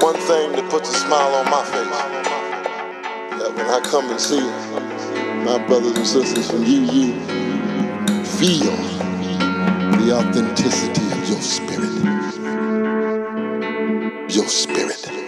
One thing that puts a smile on my face, that when I come and see my brothers and sisters from you, you feel the authenticity of your spirit. Your spirit.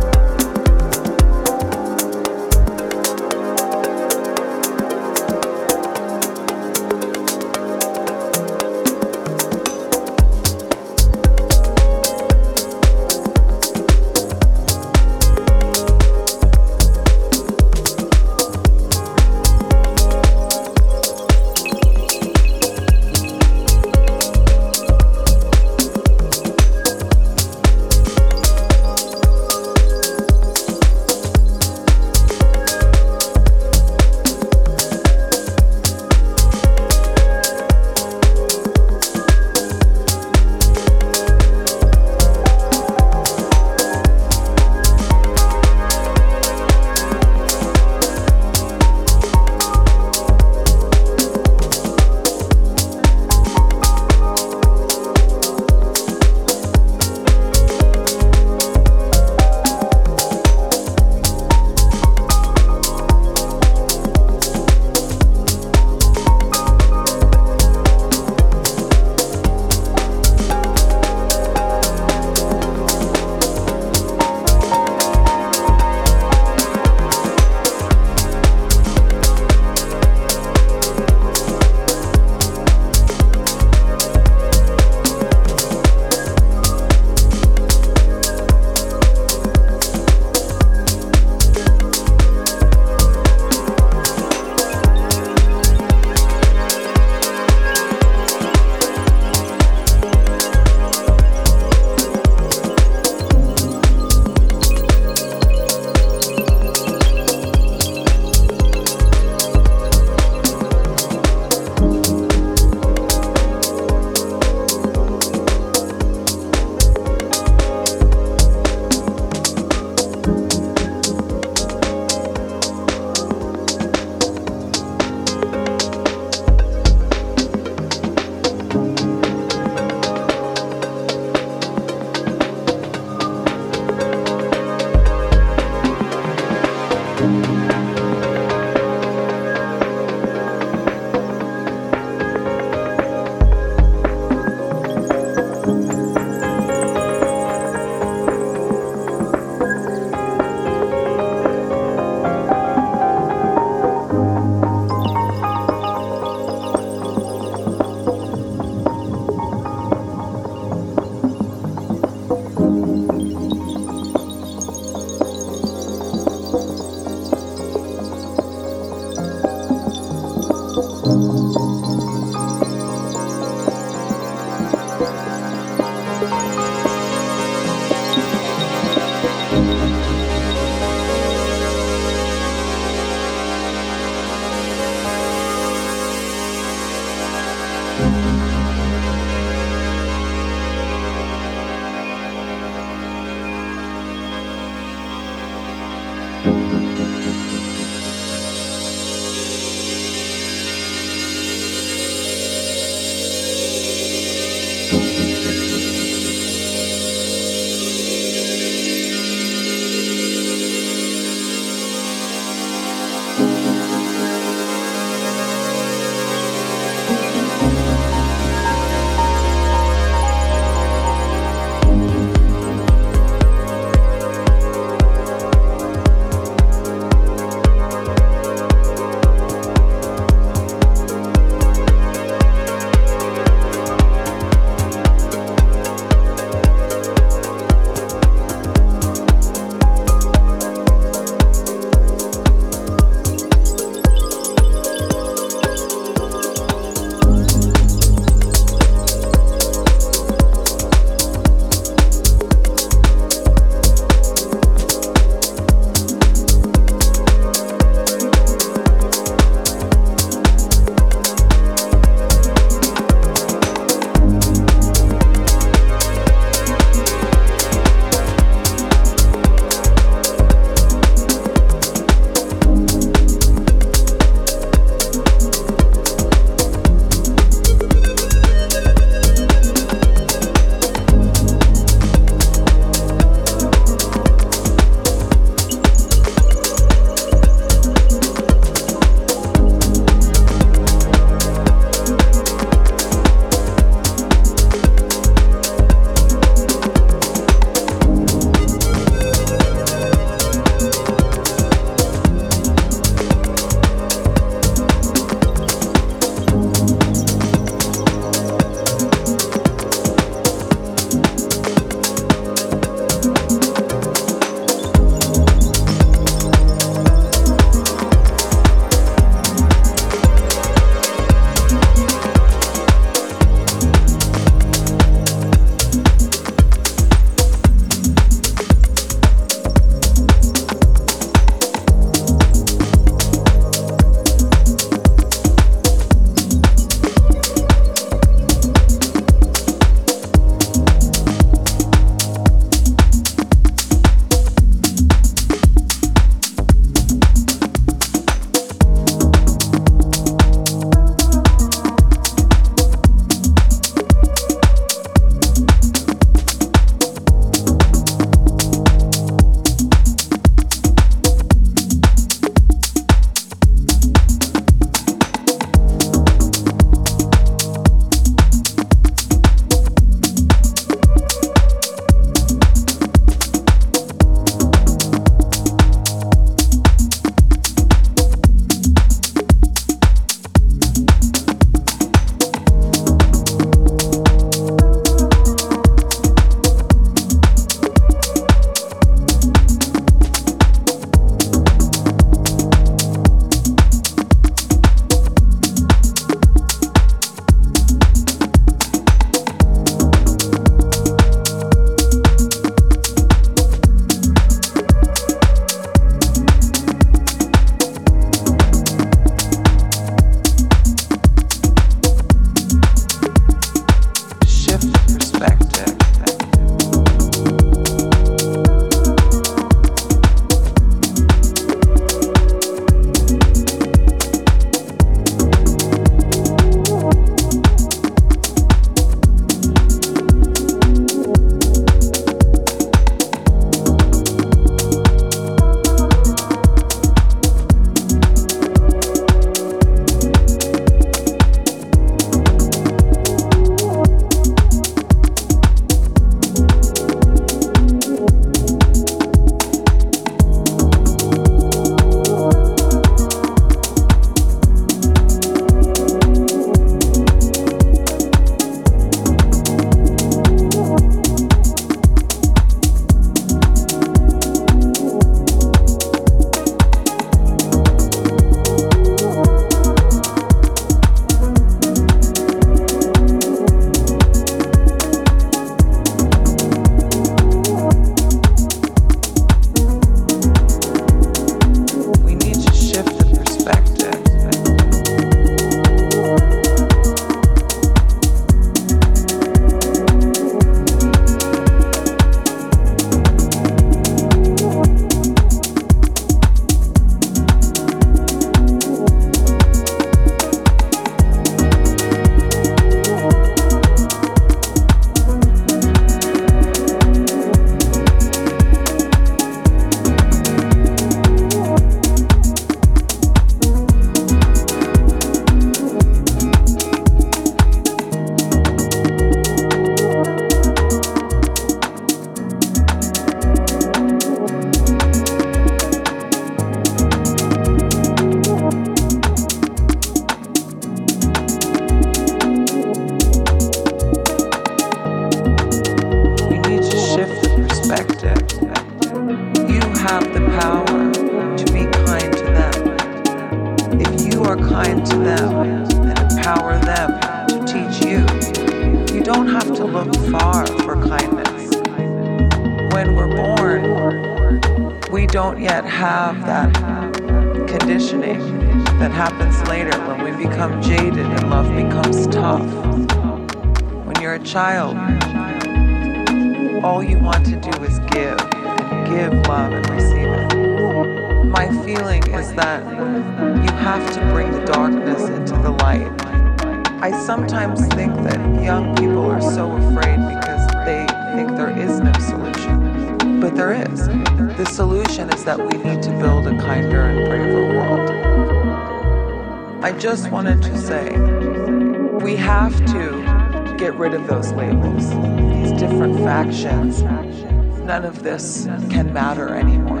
none of this can matter anymore.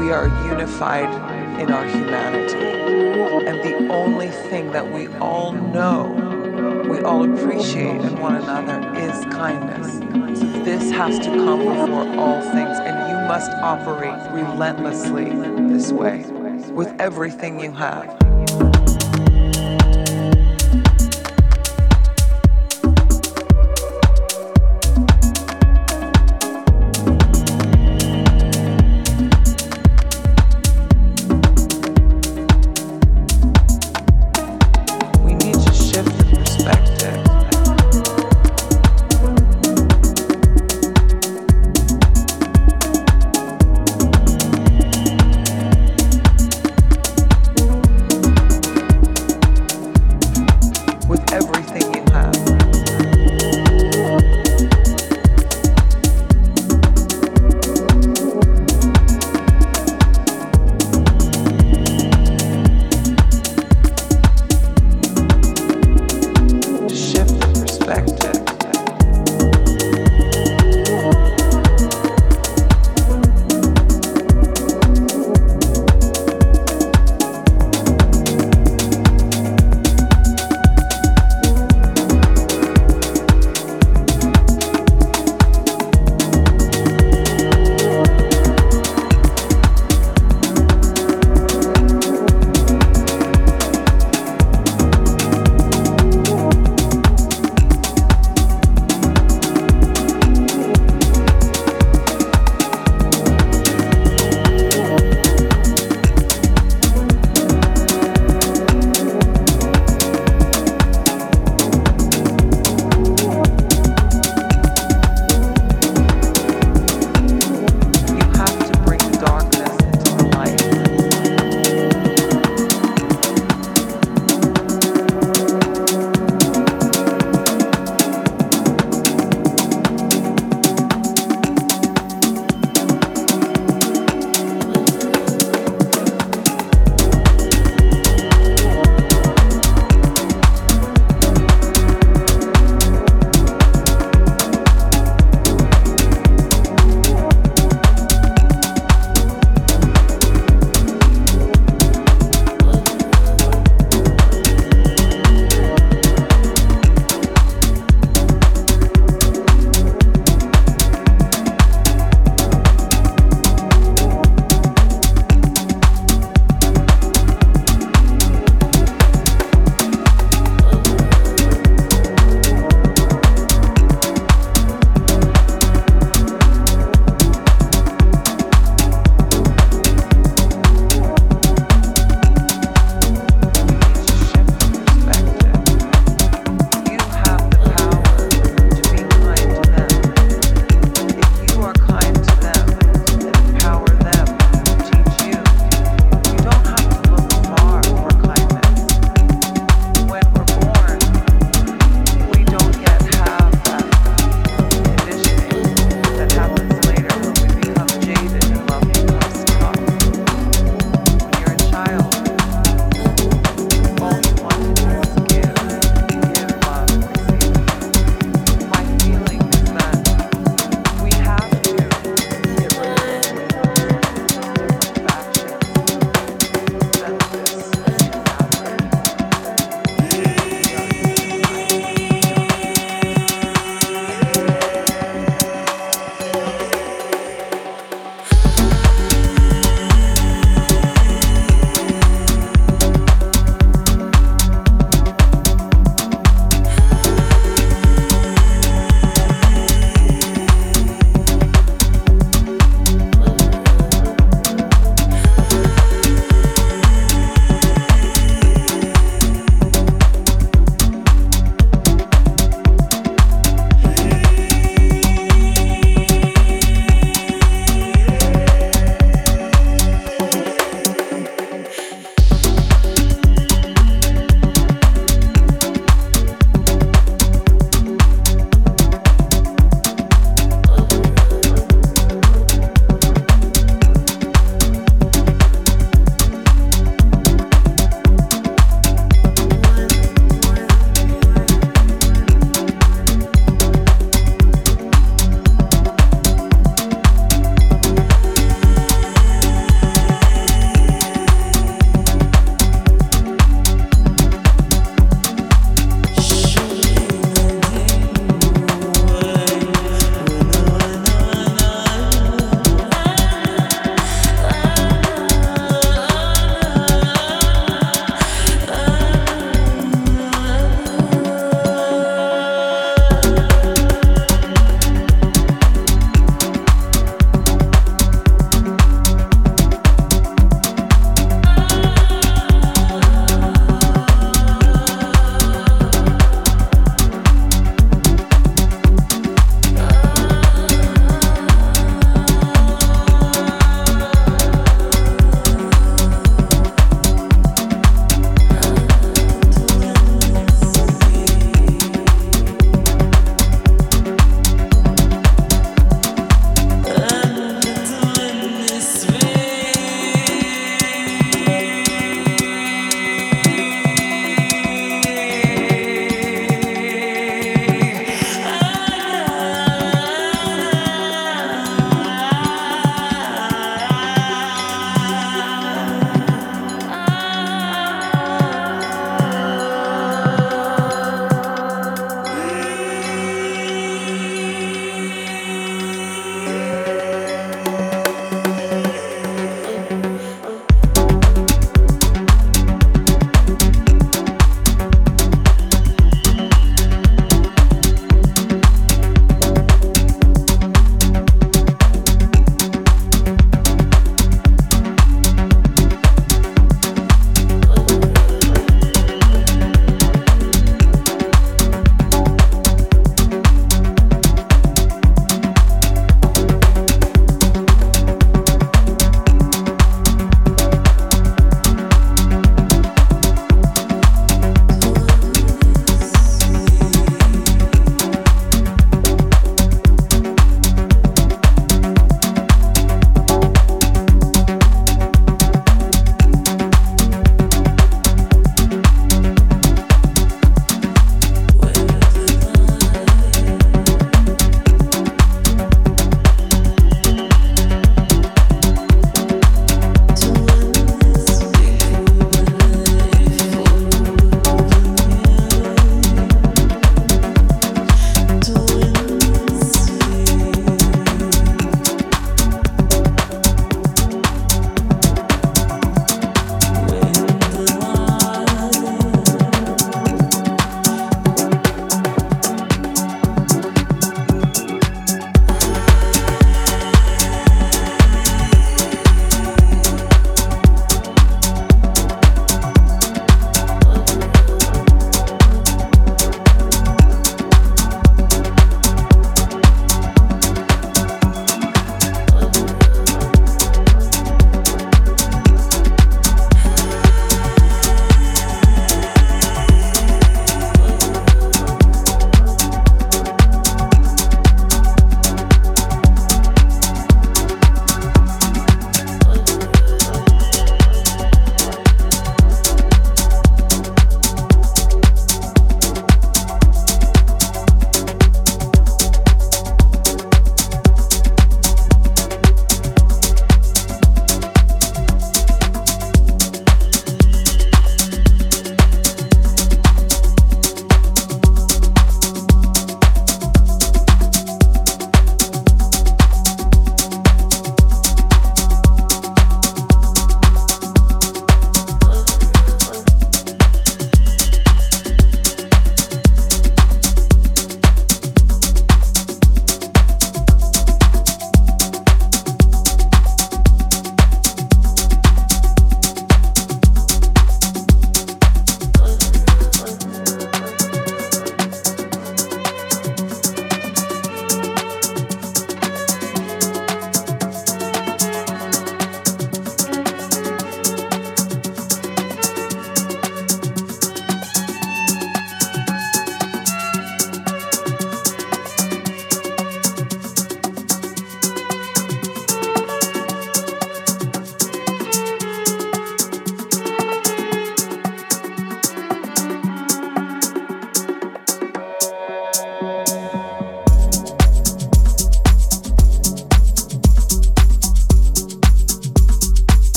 We are unified in our humanity. And the only thing that we all know, we all appreciate in one another is kindness. This has to come before all things, and you must operate relentlessly this way with everything you have.